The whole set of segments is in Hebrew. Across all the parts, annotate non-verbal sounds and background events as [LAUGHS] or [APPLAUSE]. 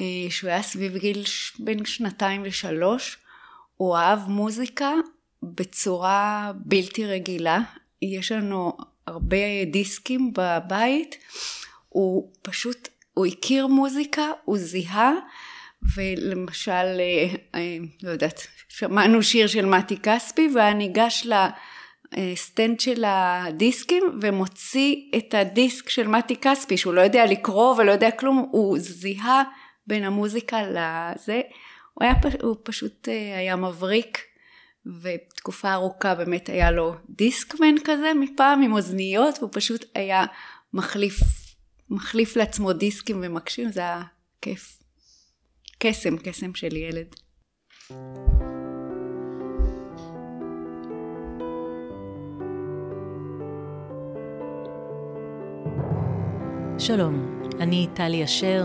אה, שהוא היה סביב גיל בין שנתיים לשלוש. הוא אהב מוזיקה בצורה בלתי רגילה. יש לנו הרבה דיסקים בבית. הוא פשוט, הוא הכיר מוזיקה, הוא זיהה, ולמשל, אה, אה, לא יודעת, שמענו שיר של מתי כספי והיה ניגש לסטנד של הדיסקים ומוציא את הדיסק של מתי כספי שהוא לא יודע לקרוא ולא יודע כלום, הוא זיהה בין המוזיקה לזה, הוא, היה, הוא פשוט אה, היה מבריק ותקופה ארוכה באמת היה לו דיסקמן כזה מפעם עם אוזניות והוא פשוט היה מחליף, מחליף לעצמו דיסקים ומקשיב, זה היה כיף. קסם, קסם של ילד. שלום, אני טלי אשר,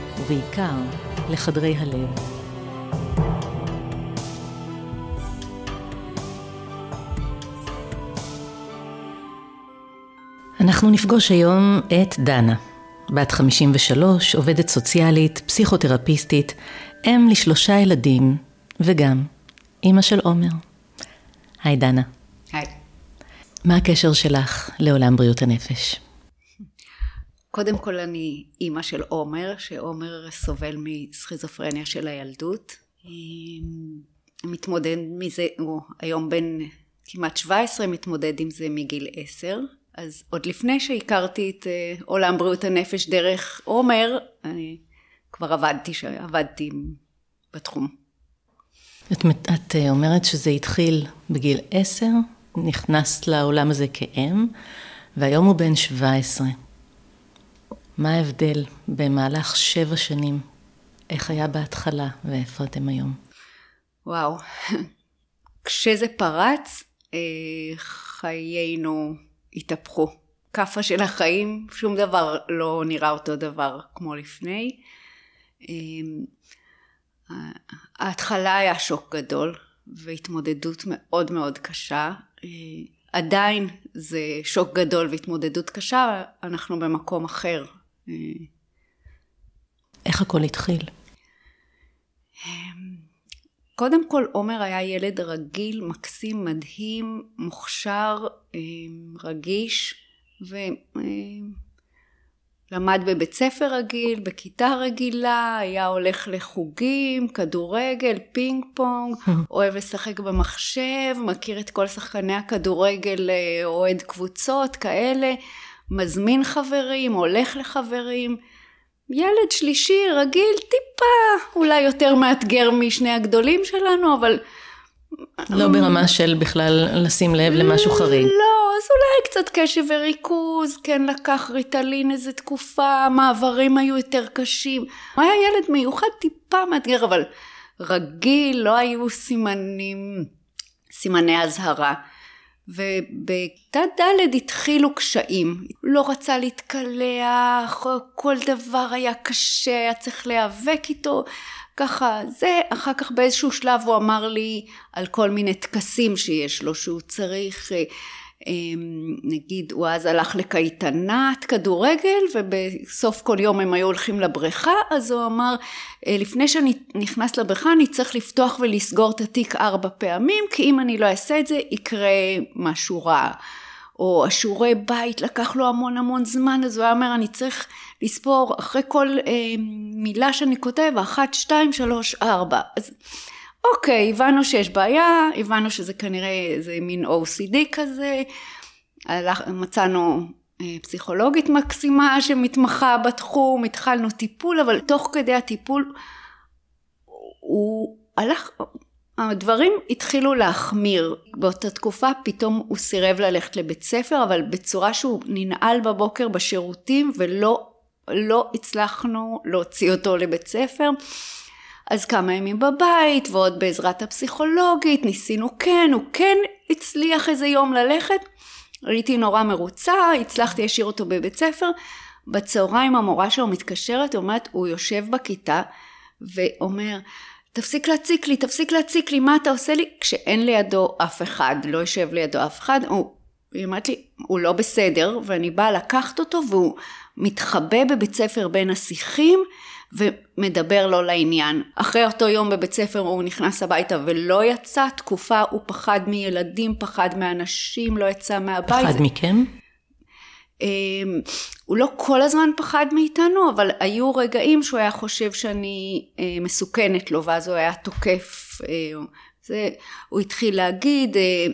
ובעיקר לחדרי הלב. אנחנו נפגוש היום את דנה, בת 53, עובדת סוציאלית, פסיכותרפיסטית, אם לשלושה ילדים, וגם אימא של עומר. היי דנה. היי. מה הקשר שלך לעולם בריאות הנפש? קודם כל אני אימא של עומר, שעומר סובל מסכיזופרניה של הילדות. מתמודד מזה, הוא היום בן כמעט 17, מתמודד עם זה מגיל 10. אז עוד לפני שהכרתי את אה, עולם בריאות הנפש דרך עומר, אני כבר עבדתי, עבדתי בתחום. את, את אה, אומרת שזה התחיל בגיל עשר, נכנסת לעולם הזה כאם, והיום הוא בן שבע עשרה. מה ההבדל במהלך שבע שנים? איך היה בהתחלה ואיפה אתם היום? וואו, כשזה פרץ, אה, חיינו התהפכו. כאפה של החיים, שום דבר לא נראה אותו דבר כמו לפני. אמ, ההתחלה היה שוק גדול והתמודדות מאוד מאוד קשה. אה, עדיין זה שוק גדול והתמודדות קשה, אנחנו במקום אחר. אה, איך הכל התחיל? קודם כל עומר היה ילד רגיל, מקסים, מדהים, מוכשר, אמ, רגיש, ו... למד בבית ספר רגיל, בכיתה רגילה, היה הולך לחוגים, כדורגל, פינג פונג, [LAUGHS] אוהב לשחק במחשב, מכיר את כל שחקני הכדורגל, אה, אוהד קבוצות כאלה, מזמין חברים, הולך לחברים. ילד שלישי רגיל טיפה אולי יותר מאתגר משני הגדולים שלנו אבל לא ברמה של בכלל לשים לב למשהו חריג. לא, אז אולי קצת קשב וריכוז, כן לקח ריטלין איזה תקופה, המעברים היו יותר קשים. הוא היה ילד מיוחד טיפה מאתגר, אבל רגיל, לא היו סימנים, סימני אזהרה. ובכיתה ד' התחילו קשיים, לא רצה להתקלח, כל דבר היה קשה, היה צריך להיאבק איתו, ככה זה, אחר כך באיזשהו שלב הוא אמר לי על כל מיני טקסים שיש לו, שהוא צריך, אה, נגיד הוא אז הלך לקייטנת כדורגל ובסוף כל יום הם היו הולכים לבריכה, אז הוא אמר אה, לפני שאני נכנס לבריכה אני צריך לפתוח ולסגור את התיק ארבע פעמים, כי אם אני לא אעשה את זה יקרה משהו רע. או השיעורי בית לקח לו המון המון זמן, אז הוא היה אומר, אני צריך לספור אחרי כל אה, מילה שאני כותב, אחת, שתיים, שלוש, ארבע. אז אוקיי, הבנו שיש בעיה, הבנו שזה כנראה איזה מין OCD כזה, מצאנו אה, פסיכולוגית מקסימה שמתמחה בתחום, התחלנו טיפול, אבל תוך כדי הטיפול הוא הלך, הדברים התחילו להחמיר. באותה תקופה פתאום הוא סירב ללכת לבית ספר, אבל בצורה שהוא ננעל בבוקר בשירותים ולא לא הצלחנו להוציא אותו לבית ספר. אז כמה ימים בבית, ועוד בעזרת הפסיכולוגית, ניסינו כן, הוא כן הצליח איזה יום ללכת. הייתי נורא מרוצה, הצלחתי להשאיר אותו בבית ספר. בצהריים המורה שלו מתקשרת, אומרת, הוא יושב בכיתה ואומר, תפסיק להציק לי, תפסיק להציק לי, מה אתה עושה לי? כשאין לידו אף אחד, לא יושב לידו אף אחד, הוא, היא אומרת לי, הוא לא בסדר, ואני באה לקחת אותו והוא מתחבא בבית ספר בין השיחים, ומדבר לא לעניין. אחרי אותו יום בבית ספר הוא נכנס הביתה ולא יצא, תקופה הוא פחד מילדים, פחד מאנשים, לא יצא מהבית. פחד מכם? אמ, הוא לא כל הזמן פחד מאיתנו, אבל היו רגעים שהוא היה חושב שאני אה, מסוכנת לו, ואז הוא היה תוקף. אה, זה, הוא התחיל להגיד, אה,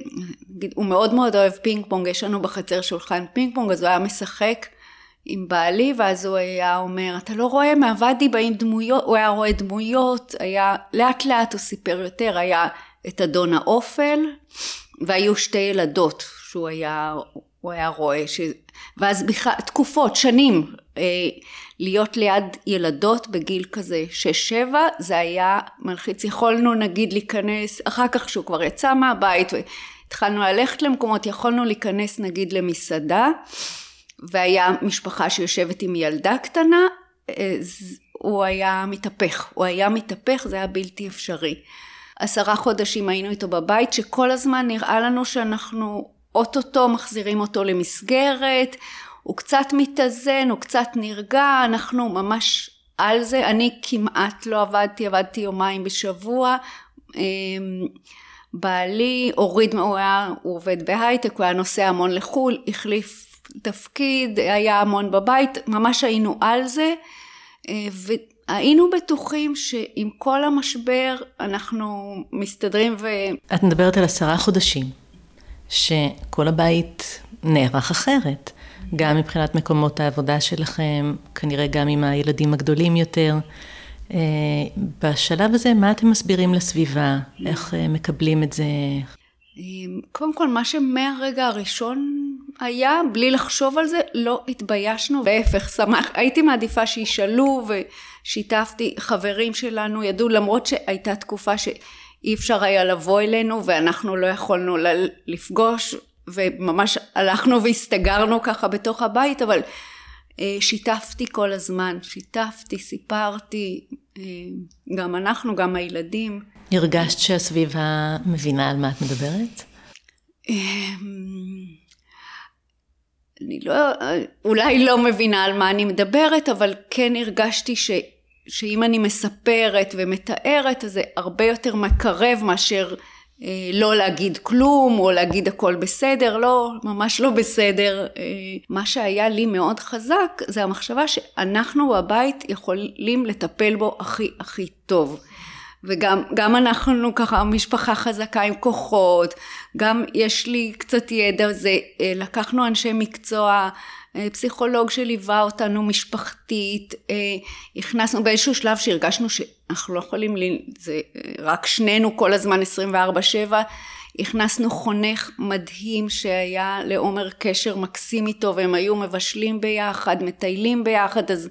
הוא מאוד מאוד אוהב פינג פונג, יש לנו בחצר שולחן פינג פונג, אז הוא היה משחק עם בעלי, ואז הוא היה אומר, אתה לא רואה, מהוואדי באים דמויות, הוא היה רואה דמויות, היה, לאט לאט הוא סיפר יותר, היה את אדון האופל, והיו שתי ילדות שהוא היה, הוא היה רואה, ש... ואז בכלל, תקופות, שנים, אה, להיות ליד ילדות בגיל כזה 6-7, זה היה מלחיץ. יכולנו נגיד להיכנס, אחר כך שהוא כבר יצא מהבית והתחלנו ללכת למקומות, יכולנו להיכנס נגיד למסעדה, והיה משפחה שיושבת עם ילדה קטנה, אה, הוא היה מתהפך, הוא היה מתהפך, זה היה בלתי אפשרי. עשרה חודשים היינו איתו בבית, שכל הזמן נראה לנו שאנחנו אוטוטו מחזירים אותו למסגרת, הוא קצת מתאזן, הוא קצת נרגע, אנחנו ממש על זה, אני כמעט לא עבדתי, עבדתי יומיים בשבוע, אמ, בעלי הוריד, הוא, היה, הוא עובד בהייטק, הוא היה נוסע המון לחו"ל, החליף תפקיד, היה המון בבית, ממש היינו על זה, אה, והיינו בטוחים שעם כל המשבר אנחנו מסתדרים ו... את מדברת על עשרה חודשים. שכל הבית נערך אחרת, גם מבחינת מקומות העבודה שלכם, כנראה גם עם הילדים הגדולים יותר. אה, בשלב הזה, מה אתם מסבירים לסביבה? איך אה, מקבלים את זה? קודם כל, מה שמהרגע הראשון היה, בלי לחשוב על זה, לא התביישנו, להפך, שמח, הייתי מעדיפה שישאלו ושיתפתי, חברים שלנו ידעו, למרות שהייתה תקופה ש... אי אפשר היה לבוא אלינו ואנחנו לא יכולנו לפגוש וממש הלכנו והסתגרנו ככה בתוך הבית אבל אה, שיתפתי כל הזמן, שיתפתי, סיפרתי, אה, גם אנחנו, גם הילדים. הרגשת שהסביבה מבינה על מה את מדברת? אמ, אני לא, אולי לא מבינה על מה אני מדברת, אבל כן הרגשתי ש... שאם אני מספרת ומתארת אז זה הרבה יותר מקרב מאשר אה, לא להגיד כלום או להגיד הכל בסדר, לא, ממש לא בסדר. אה, מה שהיה לי מאוד חזק זה המחשבה שאנחנו בבית יכולים לטפל בו הכי הכי טוב. וגם אנחנו ככה משפחה חזקה עם כוחות, גם יש לי קצת ידע, זה אה, לקחנו אנשי מקצוע אה, פסיכולוג שליווה אותנו משפחתית, אה, הכנסנו באיזשהו שלב שהרגשנו שאנחנו לא יכולים, זה אה, רק שנינו כל הזמן 24/7, הכנסנו חונך מדהים שהיה לעומר קשר מקסים איתו והם היו מבשלים ביחד, מטיילים ביחד, אז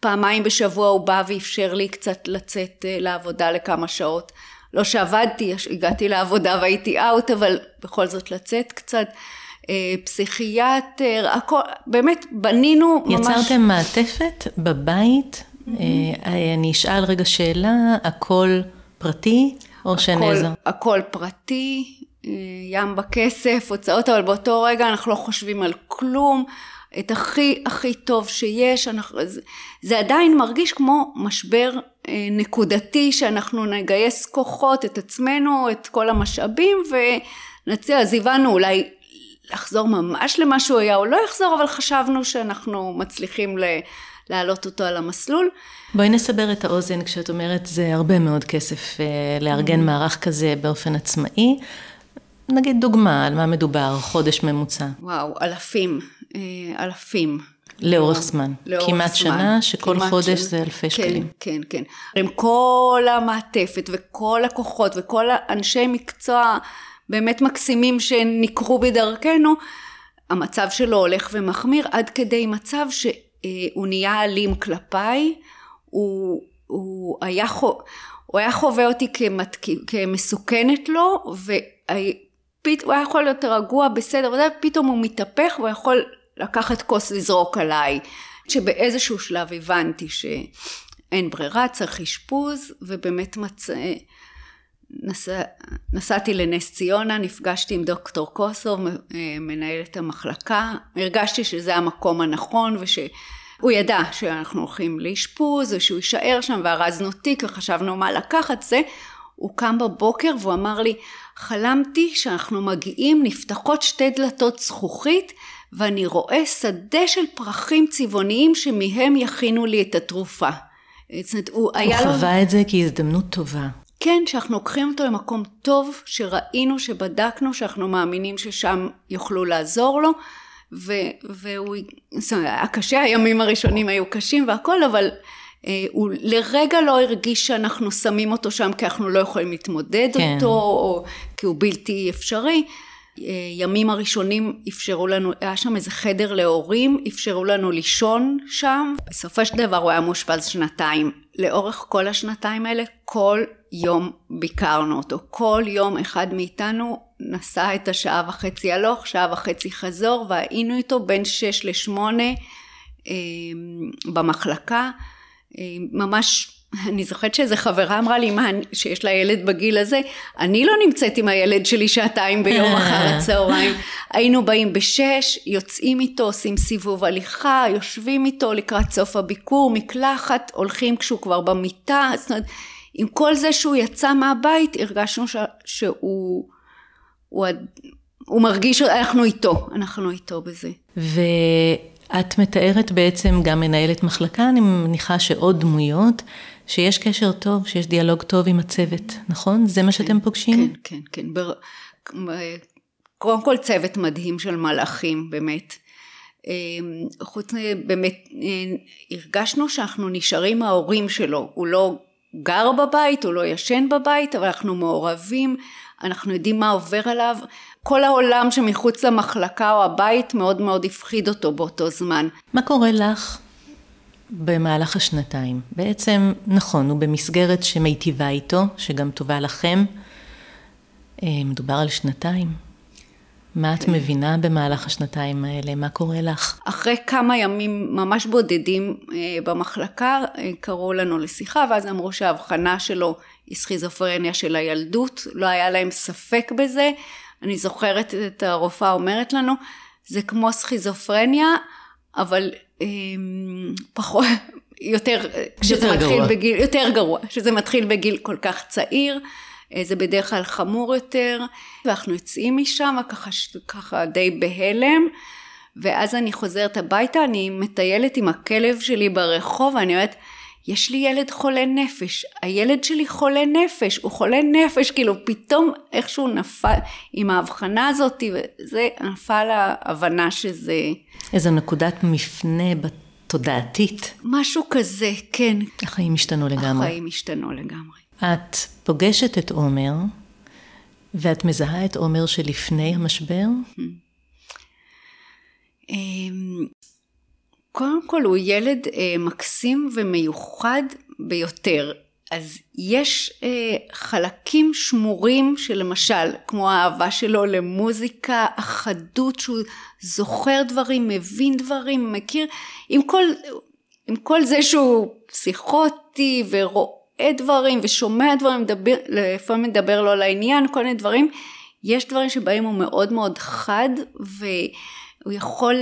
פעמיים בשבוע הוא בא ואפשר לי קצת לצאת לעבודה לכמה שעות. לא שעבדתי, הגעתי לעבודה והייתי אאוט, אבל בכל זאת לצאת קצת. אה, פסיכיאטר, הכל, באמת בנינו ממש... יצרתם מעטפת בבית, mm-hmm. אני אשאל רגע שאלה, הכל פרטי או שנעזר? הכל פרטי, אה, ים בכסף, הוצאות, אבל באותו רגע אנחנו לא חושבים על כלום. את הכי הכי טוב שיש, אנחנו, זה, זה עדיין מרגיש כמו משבר אה, נקודתי שאנחנו נגייס כוחות, את עצמנו, את כל המשאבים ונציע, אז הבנו אולי לחזור ממש למה שהוא היה, הוא לא יחזור, אבל חשבנו שאנחנו מצליחים ל... להעלות אותו על המסלול. בואי נסבר את האוזן כשאת אומרת זה הרבה מאוד כסף אה, לארגן mm. מערך כזה באופן עצמאי. נגיד דוגמה, על מה מדובר, חודש ממוצע. וואו, אלפים, אלפים. לאורך זמן. לאורך כמעט זמן. שנה, שכל כמעט חודש שנה. זה אלפי כן, שקלים. כן, כן. עם כל המעטפת וכל הכוחות וכל האנשי מקצוע באמת מקסימים שנקרו בדרכנו, המצב שלו הולך ומחמיר עד כדי מצב שהוא נהיה אלים כלפיי, הוא, הוא היה, הוא היה חווה אותי כמת... כמסוכנת לו, והוא היה יכול להיות רגוע, בסדר, ופתאום הוא מתהפך והוא יכול לקחת כוס לזרוק עליי. שבאיזשהו שלב הבנתי שאין ברירה, צריך אשפוז, ובאמת מצא... נסע, נסעתי לנס ציונה, נפגשתי עם דוקטור קוסוב, מנהלת המחלקה, הרגשתי שזה המקום הנכון ושהוא ידע שאנחנו הולכים לאשפוז ושהוא יישאר שם וארזנו תיק וחשבנו מה לקחת זה, הוא קם בבוקר והוא אמר לי, חלמתי שאנחנו מגיעים, נפתחות שתי דלתות זכוכית ואני רואה שדה של פרחים צבעוניים שמהם יכינו לי את התרופה. זאת אומרת, הוא, הוא חווה לו... את זה כהזדמנות טובה. כן, שאנחנו לוקחים אותו למקום טוב, שראינו, שבדקנו, שאנחנו מאמינים ששם יוכלו לעזור לו, ו, והוא, זאת אומרת, היה קשה, הימים הראשונים היו קשים והכל, אבל אה, הוא לרגע לא הרגיש שאנחנו שמים אותו שם כי אנחנו לא יכולים להתמודד כן. אותו, או כי הוא בלתי אפשרי. ימים הראשונים אפשרו לנו, היה שם איזה חדר להורים, אפשרו לנו לישון שם. בסופו של דבר הוא היה מאושפז שנתיים. לאורך כל השנתיים האלה, כל יום ביקרנו אותו. כל יום אחד מאיתנו נסע את השעה וחצי הלוך, שעה וחצי חזור, והיינו איתו בין שש לשמונה אה, במחלקה. אה, ממש אני זוכרת שאיזה חברה אמרה לי, מה, שיש לה ילד בגיל הזה, אני לא נמצאת עם הילד שלי שעתיים ביום אחר הצהריים. היינו באים בשש, יוצאים איתו, עושים סיבוב הליכה, יושבים איתו לקראת סוף הביקור, מקלחת, הולכים כשהוא כבר במיטה, זאת אומרת, עם כל זה שהוא יצא מהבית, הרגשנו ש, שהוא הוא, הוא מרגיש, אנחנו איתו, אנחנו איתו בזה. ואת מתארת בעצם גם מנהלת מחלקה, אני מניחה שעוד דמויות. שיש קשר טוב, שיש דיאלוג טוב עם הצוות, נכון? זה מה שאתם פוגשים? כן, כן, כן. בר... קודם כל צוות מדהים של מלאכים, באמת. אמ, חוץ באמת, אה, הרגשנו שאנחנו נשארים ההורים שלו, הוא לא גר בבית, הוא לא ישן בבית, אבל אנחנו מעורבים, אנחנו יודעים מה עובר עליו. כל העולם שמחוץ למחלקה או הבית מאוד מאוד הפחיד אותו באותו זמן. מה קורה לך במהלך השנתיים. בעצם, נכון, הוא במסגרת שמיטיבה איתו, שגם טובה לכם. אה, מדובר על שנתיים. מה את מבינה במהלך השנתיים האלה? מה קורה לך? אחרי כמה ימים ממש בודדים אה, במחלקה, אה, קראו לנו לשיחה, ואז אמרו שההבחנה שלו היא סכיזופרניה של הילדות. לא היה להם ספק בזה. אני זוכרת את הרופאה אומרת לנו, זה כמו סכיזופרניה, אבל פחות, יותר, כשזה מתחיל גרוע. בגיל, יותר גרוע, שזה מתחיל בגיל כל כך צעיר, אה, זה בדרך כלל חמור יותר, ואנחנו יוצאים משם ככה, ככה די בהלם, ואז אני חוזרת הביתה, אני מטיילת עם הכלב שלי ברחוב, ואני אומרת, יש לי ילד חולה נפש, הילד שלי חולה נפש, הוא חולה נפש, כאילו פתאום איכשהו נפל עם ההבחנה הזאת, וזה נפל ההבנה שזה... איזו נקודת מפנה בתודעתית. משהו כזה, כן. החיים השתנו לגמרי. החיים השתנו לגמרי. את פוגשת את עומר, ואת מזהה את עומר שלפני המשבר? קודם כל הוא ילד אה, מקסים ומיוחד ביותר. אז יש אה, חלקים שמורים שלמשל, כמו האהבה שלו למוזיקה, החדות שהוא זוכר דברים, מבין דברים, מכיר, עם כל, עם כל זה שהוא פסיכוטי ורואה דברים ושומע דברים, מדבר, לפעמים מדבר לא לעניין, כל מיני דברים, יש דברים שבהם הוא מאוד מאוד חד והוא יכול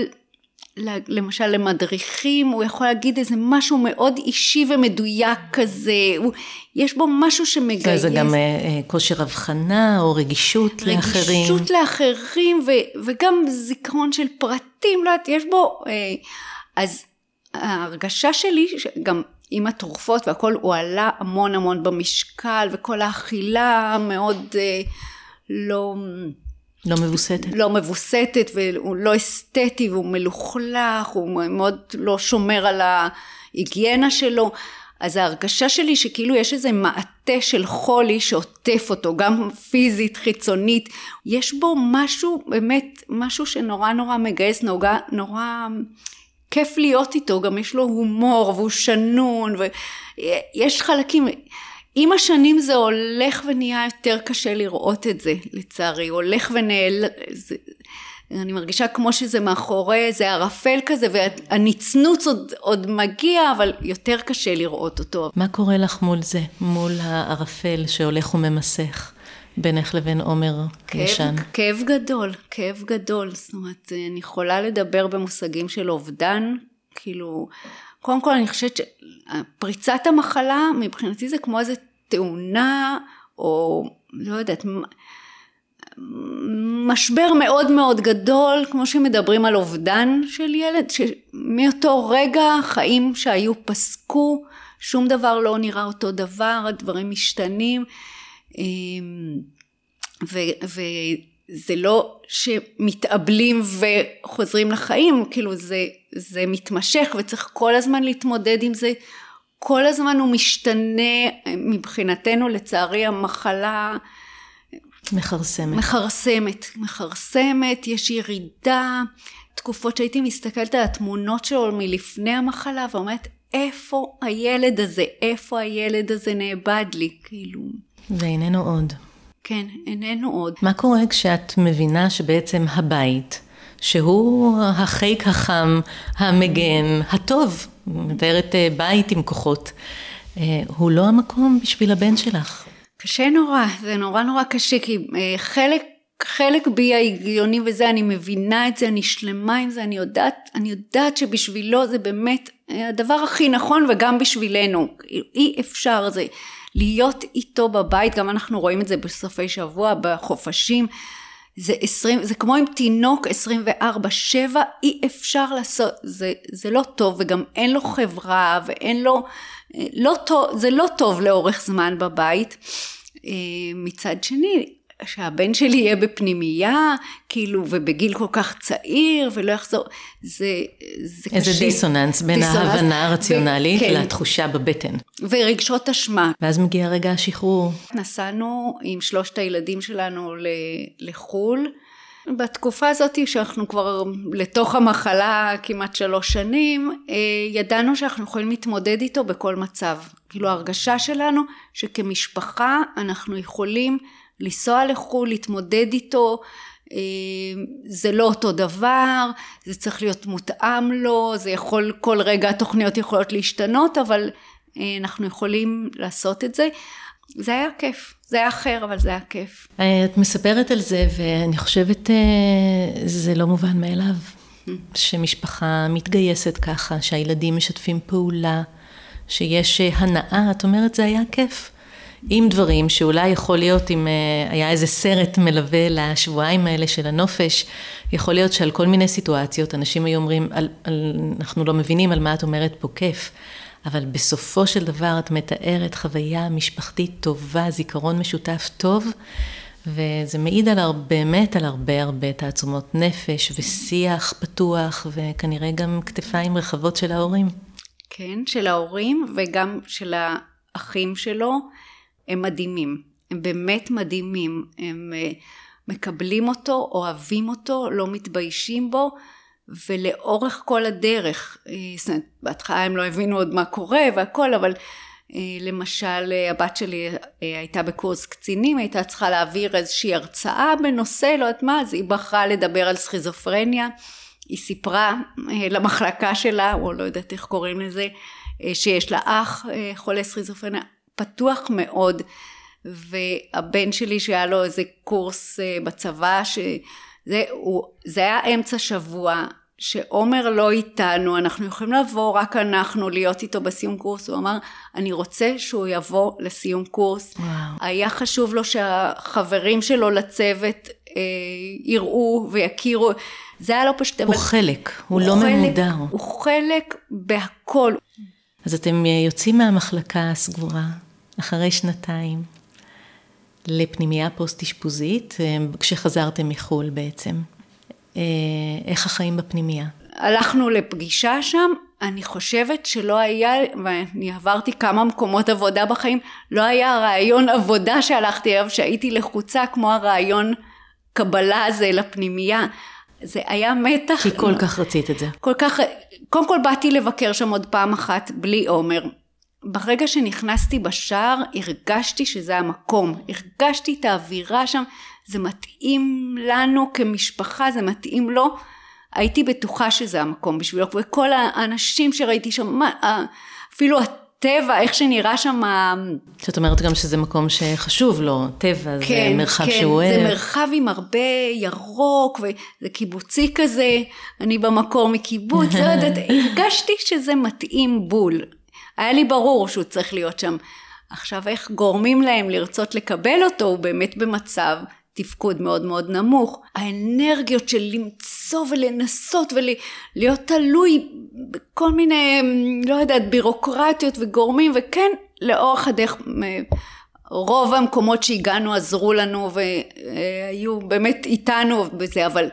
למשל למדריכים, הוא יכול להגיד איזה משהו מאוד אישי ומדויק כזה, הוא, יש בו משהו שמגייס. זה גם uh, כושר הבחנה או רגישות, רגישות לאחרים. רגישות לאחרים ו, וגם זיכרון של פרטים, לא יודעת, יש בו, uh, אז ההרגשה שלי, גם עם התרופות והכל, הוא עלה המון המון במשקל וכל האכילה מאוד uh, לא... לא מבוסתת. לא מבוסתת והוא לא אסתטי והוא מלוכלך, הוא מאוד לא שומר על ההיגיינה שלו. אז ההרגשה שלי שכאילו יש איזה מעטה של חולי שעוטף אותו, גם פיזית, חיצונית. יש בו משהו, באמת, משהו שנורא נורא מגייס, נורא, נורא כיף להיות איתו, גם יש לו הומור והוא שנון, ויש חלקים, עם השנים זה הולך ונהיה יותר קשה לראות את זה, לצערי. הולך ונעל... זה... אני מרגישה כמו שזה מאחורי איזה ערפל כזה, והנצנוץ עוד, עוד מגיע, אבל יותר קשה לראות אותו. מה קורה לך מול זה, מול הערפל שהולך וממסך? בינך לבין עומר ישן? כאב גדול, כאב גדול. זאת אומרת, אני יכולה לדבר במושגים של אובדן, כאילו, קודם כל אני חושבת שפריצת המחלה, מבחינתי זה כמו איזה תאונה, או לא יודעת, משבר מאוד מאוד גדול, כמו שמדברים על אובדן של ילד, שמאותו רגע חיים שהיו פסקו, שום דבר לא נראה אותו דבר, הדברים משתנים, אמ, וזה לא שמתאבלים וחוזרים לחיים, כאילו זה, זה מתמשך וצריך כל הזמן להתמודד עם זה, כל הזמן הוא משתנה, מבחינתנו לצערי המחלה מכרסמת. מכרסמת, מכרסמת, יש ירידה, תקופות שהייתי מסתכלת על התמונות שלו מלפני המחלה ואומרת, איפה הילד הזה, איפה הילד הזה נאבד לי, כאילו. ואיננו עוד. כן, איננו עוד. מה קורה כשאת מבינה שבעצם הבית, שהוא החיק החם, המגן, הטוב, מתארת אה, בית עם כוחות, אה, הוא לא המקום בשביל הבן שלך. קשה נורא, זה נורא נורא קשה, כי אה, חלק, חלק בי ההגיוני וזה, אני מבינה את זה, אני שלמה עם זה, אני יודעת, אני יודעת שבשבילו זה באמת הדבר הכי נכון וגם בשבילנו. אי אפשר, זה להיות איתו בבית, גם אנחנו רואים את זה בסופי שבוע, בחופשים. זה 20, זה כמו עם תינוק 24-7, אי אפשר לעשות, זה, זה לא טוב וגם אין לו חברה ואין לו, אה, לא טוב, זה לא טוב לאורך זמן בבית. אה, מצד שני, שהבן שלי יהיה בפנימייה, כאילו, ובגיל כל כך צעיר, ולא יחזור, זה, זה איזה קשה. איזה דיסוננס בין דיסוננס, ההבנה הרציונלית כן. לתחושה בבטן. ורגשות אשמה. ואז מגיע רגע השחרור. נסענו עם שלושת הילדים שלנו לחו"ל. בתקופה הזאת שאנחנו כבר לתוך המחלה כמעט שלוש שנים, אה, ידענו שאנחנו יכולים להתמודד איתו בכל מצב. כאילו ההרגשה שלנו שכמשפחה אנחנו יכולים לנסוע לחו"ל, להתמודד איתו, אה, זה לא אותו דבר, זה צריך להיות מותאם לו, זה יכול, כל רגע התוכניות יכולות להשתנות, אבל אה, אנחנו יכולים לעשות את זה. זה היה כיף, זה היה אחר, אבל זה היה כיף. אה, את מספרת על זה, ואני חושבת, זה לא מובן מאליו, שמשפחה מתגייסת ככה, שהילדים משתפים פעולה, שיש הנאה, את אומרת, זה היה כיף. עם דברים שאולי יכול להיות אם אה, היה איזה סרט מלווה לשבועיים האלה של הנופש, יכול להיות שעל כל מיני סיטואציות אנשים היו אומרים, על, על, אנחנו לא מבינים על מה את אומרת פה כיף, אבל בסופו של דבר את מתארת חוויה משפחתית טובה, זיכרון משותף טוב, וזה מעיד על הרבה, באמת על הרבה הרבה תעצומות נפש ושיח פתוח וכנראה גם כתפיים רחבות של ההורים. כן, של ההורים וגם של האחים שלו. הם מדהימים, הם באמת מדהימים, הם אה, מקבלים אותו, אוהבים אותו, לא מתביישים בו, ולאורך כל הדרך, אה, זאת אומרת, בהתחלה הם לא הבינו עוד מה קורה והכל, אבל אה, למשל הבת שלי הייתה בקורס קצינים, הייתה צריכה להעביר איזושהי הרצאה בנושא, לא יודעת מה, אז היא בחרה לדבר על סכיזופרניה, היא סיפרה למחלקה שלה, או לא יודעת איך קוראים לזה, שיש לה אח חולה סכיזופרניה, פתוח מאוד והבן שלי שהיה לו איזה קורס אה, בצבא שזה הוא, זה היה אמצע שבוע שעומר לא איתנו אנחנו יכולים לבוא רק אנחנו להיות איתו בסיום קורס. הוא אמר אני רוצה שהוא יבוא לסיום קורס. וואו. היה חשוב לו שהחברים שלו לצוות אה, יראו ויכירו. זה היה לא פשוט הוא אבל... חלק הוא, הוא לא חלק, ממודר. הוא חלק בהכל. אז אתם אה, יוצאים מהמחלקה הסגורה אחרי שנתיים לפנימייה פוסט-אשפוזית, אה, כשחזרתם מחו"ל בעצם. אה, איך החיים בפנימייה? הלכנו לפגישה שם, אני חושבת שלא היה, ואני עברתי כמה מקומות עבודה בחיים, לא היה רעיון עבודה שהלכתי אליו שהייתי לחוצה כמו הרעיון קבלה הזה לפנימייה. זה היה מתח. כי כל כך רצית את זה. כל כך, קודם כל באתי לבקר שם עוד פעם אחת בלי עומר. ברגע שנכנסתי בשער, הרגשתי שזה המקום. הרגשתי את האווירה שם, זה מתאים לנו כמשפחה, זה מתאים לו. הייתי בטוחה שזה המקום בשבילו, וכל האנשים שראיתי שם, אפילו הטבע, איך שנראה שם... זאת אומרת גם שזה מקום שחשוב לו, טבע, כן, זה מרחב כן, שהוא אוהב. כן, זה מרחב עם הרבה ירוק, וזה קיבוצי כזה, אני במקור מקיבוץ, לא יודעת, [LAUGHS] הרגשתי שזה מתאים בול. היה לי ברור שהוא צריך להיות שם. עכשיו איך גורמים להם לרצות לקבל אותו, הוא באמת במצב תפקוד מאוד מאוד נמוך. האנרגיות של למצוא ולנסות ולהיות תלוי בכל מיני, לא יודעת, בירוקרטיות וגורמים, וכן, לאורך הדרך, רוב המקומות שהגענו עזרו לנו והיו באמת איתנו בזה, אבל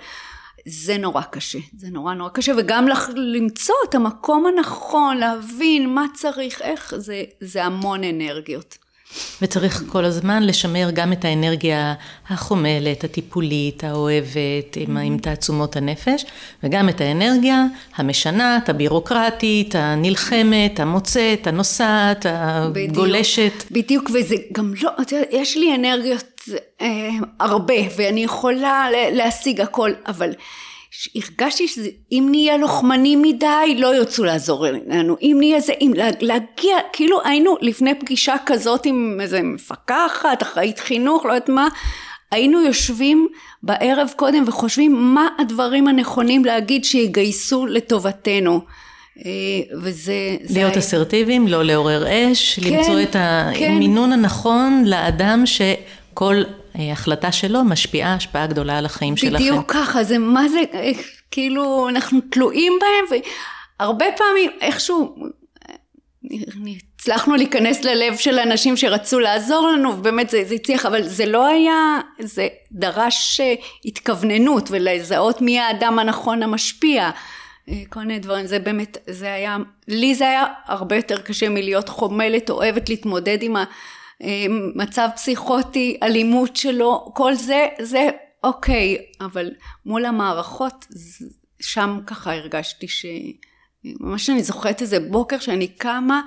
זה נורא קשה, זה נורא נורא קשה, וגם למצוא את המקום הנכון, להבין מה צריך, איך, זה, זה המון אנרגיות. וצריך כל הזמן לשמר גם את האנרגיה החומלת, הטיפולית, האוהבת, עם, עם תעצומות הנפש, וגם את האנרגיה המשנת, הבירוקרטית, הנלחמת, המוצאת, הנוסעת, הגולשת. בדיוק, בדיוק וזה גם לא, את יודעת, יש לי אנרגיות אה, הרבה, ואני יכולה להשיג הכל, אבל... הרגשתי שאם נהיה לוחמנים מדי לא ירצו לעזור לנו אם נהיה זה אם להגיע כאילו היינו לפני פגישה כזאת עם איזה מפקחת אחראית חינוך לא יודעת מה היינו יושבים בערב קודם וחושבים מה הדברים הנכונים להגיד שיגייסו לטובתנו אה, וזה... להיות אסרטיביים, לא לעורר אש, כן, למצוא את כן. המינון כן. הנכון לאדם שכל אה, החלטה שלו משפיעה השפעה גדולה על החיים בדיוק שלכם. בדיוק ככה, זה מה זה, אה, כאילו אנחנו תלויים בהם, והרבה פעמים איכשהו הצלחנו להיכנס ללב של אנשים שרצו לעזור לנו, ובאמת זה, זה הצליח, אבל זה לא היה, זה דרש אה, התכווננות ולזהות מי האדם הנכון המשפיע. כל מיני דברים, זה באמת, זה היה, לי זה היה הרבה יותר קשה מלהיות חומלת, אוהבת להתמודד עם ה... מצב פסיכוטי, אלימות שלו, כל זה, זה אוקיי, אבל מול המערכות, שם ככה הרגשתי ש... ממש אני זוכרת איזה בוקר שאני קמה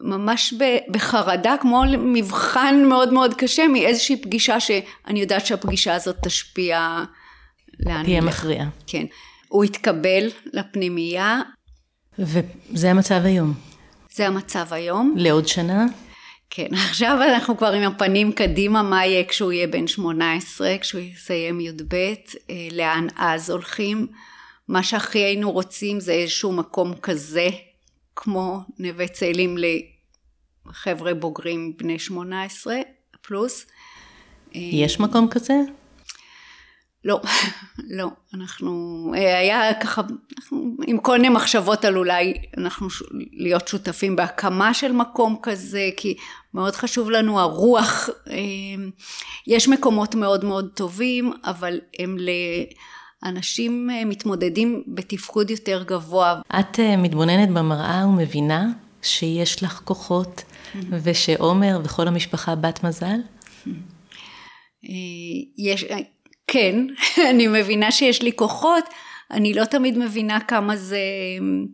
ממש בחרדה, כמו מבחן מאוד מאוד קשה מאיזושהי פגישה שאני יודעת שהפגישה הזאת תשפיע לאן תהיה מכריעה. כן. הוא התקבל לפנימייה. וזה המצב היום. זה המצב היום. לעוד שנה? כן, [LAUGHS] עכשיו אנחנו כבר עם הפנים קדימה, מה יהיה כשהוא יהיה בן 18, כשהוא יסיים י"ב, אה, לאן אז הולכים. מה שהכי היינו רוצים זה איזשהו מקום כזה, כמו נווה צאלים לחבר'ה בוגרים בני 18 פלוס. יש מקום כזה? לא, לא, אנחנו, אה, היה ככה, אנחנו, עם כל מיני מחשבות על אולי אנחנו להיות שותפים בהקמה של מקום כזה, כי מאוד חשוב לנו הרוח, אה, יש מקומות מאוד מאוד טובים, אבל הם לאנשים אה, מתמודדים בתפקוד יותר גבוה. את מתבוננת במראה ומבינה שיש לך כוחות, ושעומר וכל המשפחה בת מזל? יש, כן, [LAUGHS] אני מבינה שיש לי כוחות, אני לא תמיד מבינה כמה זה אמ,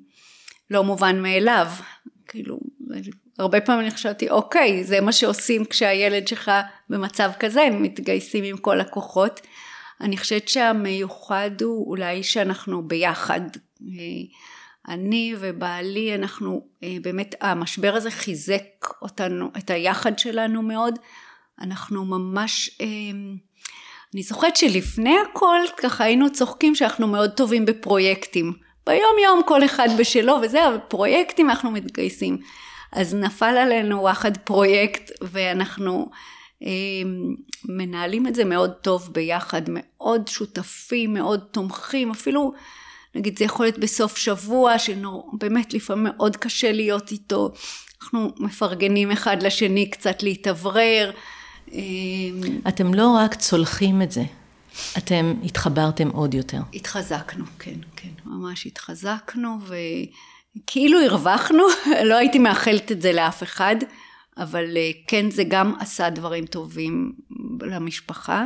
לא מובן מאליו. כאילו, הרבה פעמים אני חשבתי, אוקיי, זה מה שעושים כשהילד שלך במצב כזה, הם מתגייסים עם כל הכוחות. אני חושבת שהמיוחד הוא אולי שאנחנו ביחד. אני ובעלי, אנחנו אה, באמת, המשבר הזה חיזק אותנו, את היחד שלנו מאוד. אנחנו ממש אמ, אני זוכרת שלפני הכל ככה היינו צוחקים שאנחנו מאוד טובים בפרויקטים. ביום יום כל אחד בשלו וזה, אבל פרויקטים אנחנו מתגייסים. אז נפל עלינו וואחד פרויקט ואנחנו אה, מנהלים את זה מאוד טוב ביחד, מאוד שותפים, מאוד תומכים, אפילו נגיד זה יכול להיות בסוף שבוע שבאמת לפעמים מאוד קשה להיות איתו, אנחנו מפרגנים אחד לשני קצת להתאוורר. אמ, אתם לא רק צולחים את זה, אתם התחברתם עוד יותר. התחזקנו, כן, כן, ממש התחזקנו וכאילו הרווחנו, [LAUGHS] לא הייתי מאחלת את זה לאף אחד, אבל אה, כן זה גם עשה דברים טובים למשפחה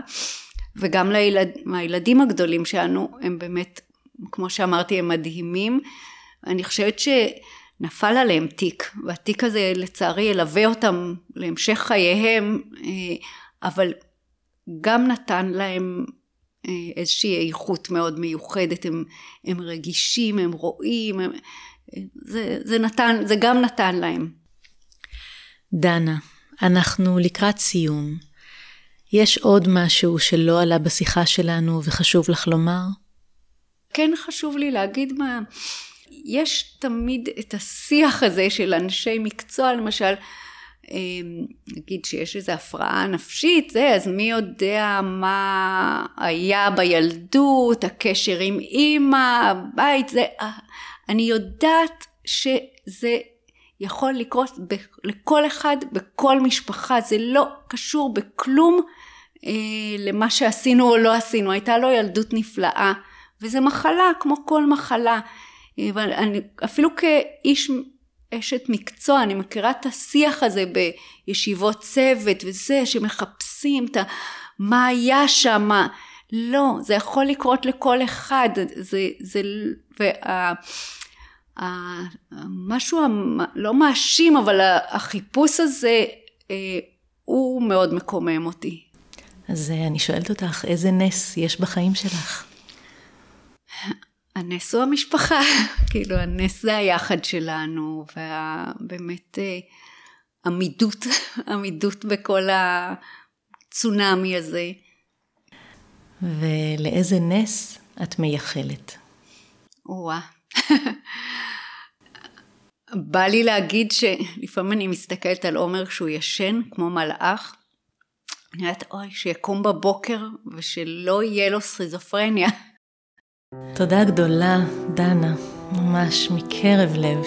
וגם לילד, מהילדים הגדולים שלנו הם באמת, כמו שאמרתי, הם מדהימים. אני חושבת ש... נפל עליהם תיק, והתיק הזה לצערי ילווה אותם להמשך חייהם, אבל גם נתן להם איזושהי איכות מאוד מיוחדת, הם, הם רגישים, הם רואים, הם, זה, זה נתן, זה גם נתן להם. דנה, אנחנו לקראת סיום. יש עוד משהו שלא עלה בשיחה שלנו וחשוב לך לומר? כן חשוב לי להגיד מה... יש תמיד את השיח הזה של אנשי מקצוע, למשל, אמ, נגיד שיש איזו הפרעה נפשית, זה, אז מי יודע מה היה בילדות, הקשר עם אימא, הבית, זה, אה, אני יודעת שזה יכול לקרות ב, לכל אחד, בכל משפחה, זה לא קשור בכלום אה, למה שעשינו או לא עשינו, הייתה לו ילדות נפלאה, וזה מחלה כמו כל מחלה, אבל אני, אפילו כאיש אשת מקצוע, אני מכירה את השיח הזה בישיבות צוות וזה, שמחפשים את. מה היה שם, לא, זה יכול לקרות לכל אחד, זה, זה, וה... משהו לא מאשים, אבל החיפוש הזה אה, הוא מאוד מקומם אותי. אז אה, אני שואלת אותך, איזה נס יש בחיים שלך? הנס הוא המשפחה, [LAUGHS] כאילו הנס זה היחד שלנו, ובאמת אה, עמידות, [LAUGHS] עמידות בכל הצונאמי הזה. ולאיזה נס את מייחלת? וואה. [LAUGHS] בא לי להגיד שלפעמים אני מסתכלת על עומר כשהוא ישן כמו מלאך, אני אומרת אוי שיקום בבוקר ושלא יהיה לו סכיזופרניה. תודה גדולה, דנה, ממש מקרב לב.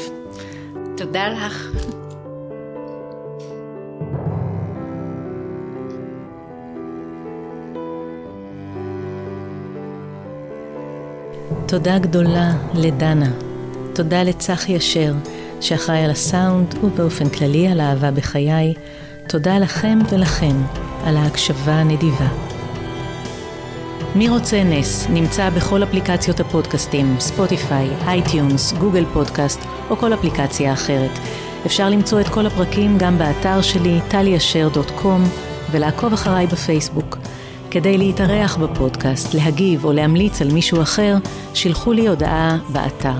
תודה לך. תודה גדולה לדנה. תודה לצחי אשר, שאחראי על הסאונד ובאופן כללי על האהבה בחיי. תודה לכם ולכן על ההקשבה הנדיבה. מי רוצה נס נמצא בכל אפליקציות הפודקאסטים, ספוטיפיי, אייטיונס, גוגל פודקאסט או כל אפליקציה אחרת. אפשר למצוא את כל הפרקים גם באתר שלי, טליאשר.קום, ולעקוב אחריי בפייסבוק. כדי להתארח בפודקאסט, להגיב או להמליץ על מישהו אחר, שילחו לי הודעה באתר.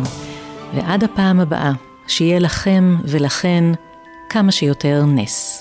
ועד הפעם הבאה, שיהיה לכם ולכן כמה שיותר נס.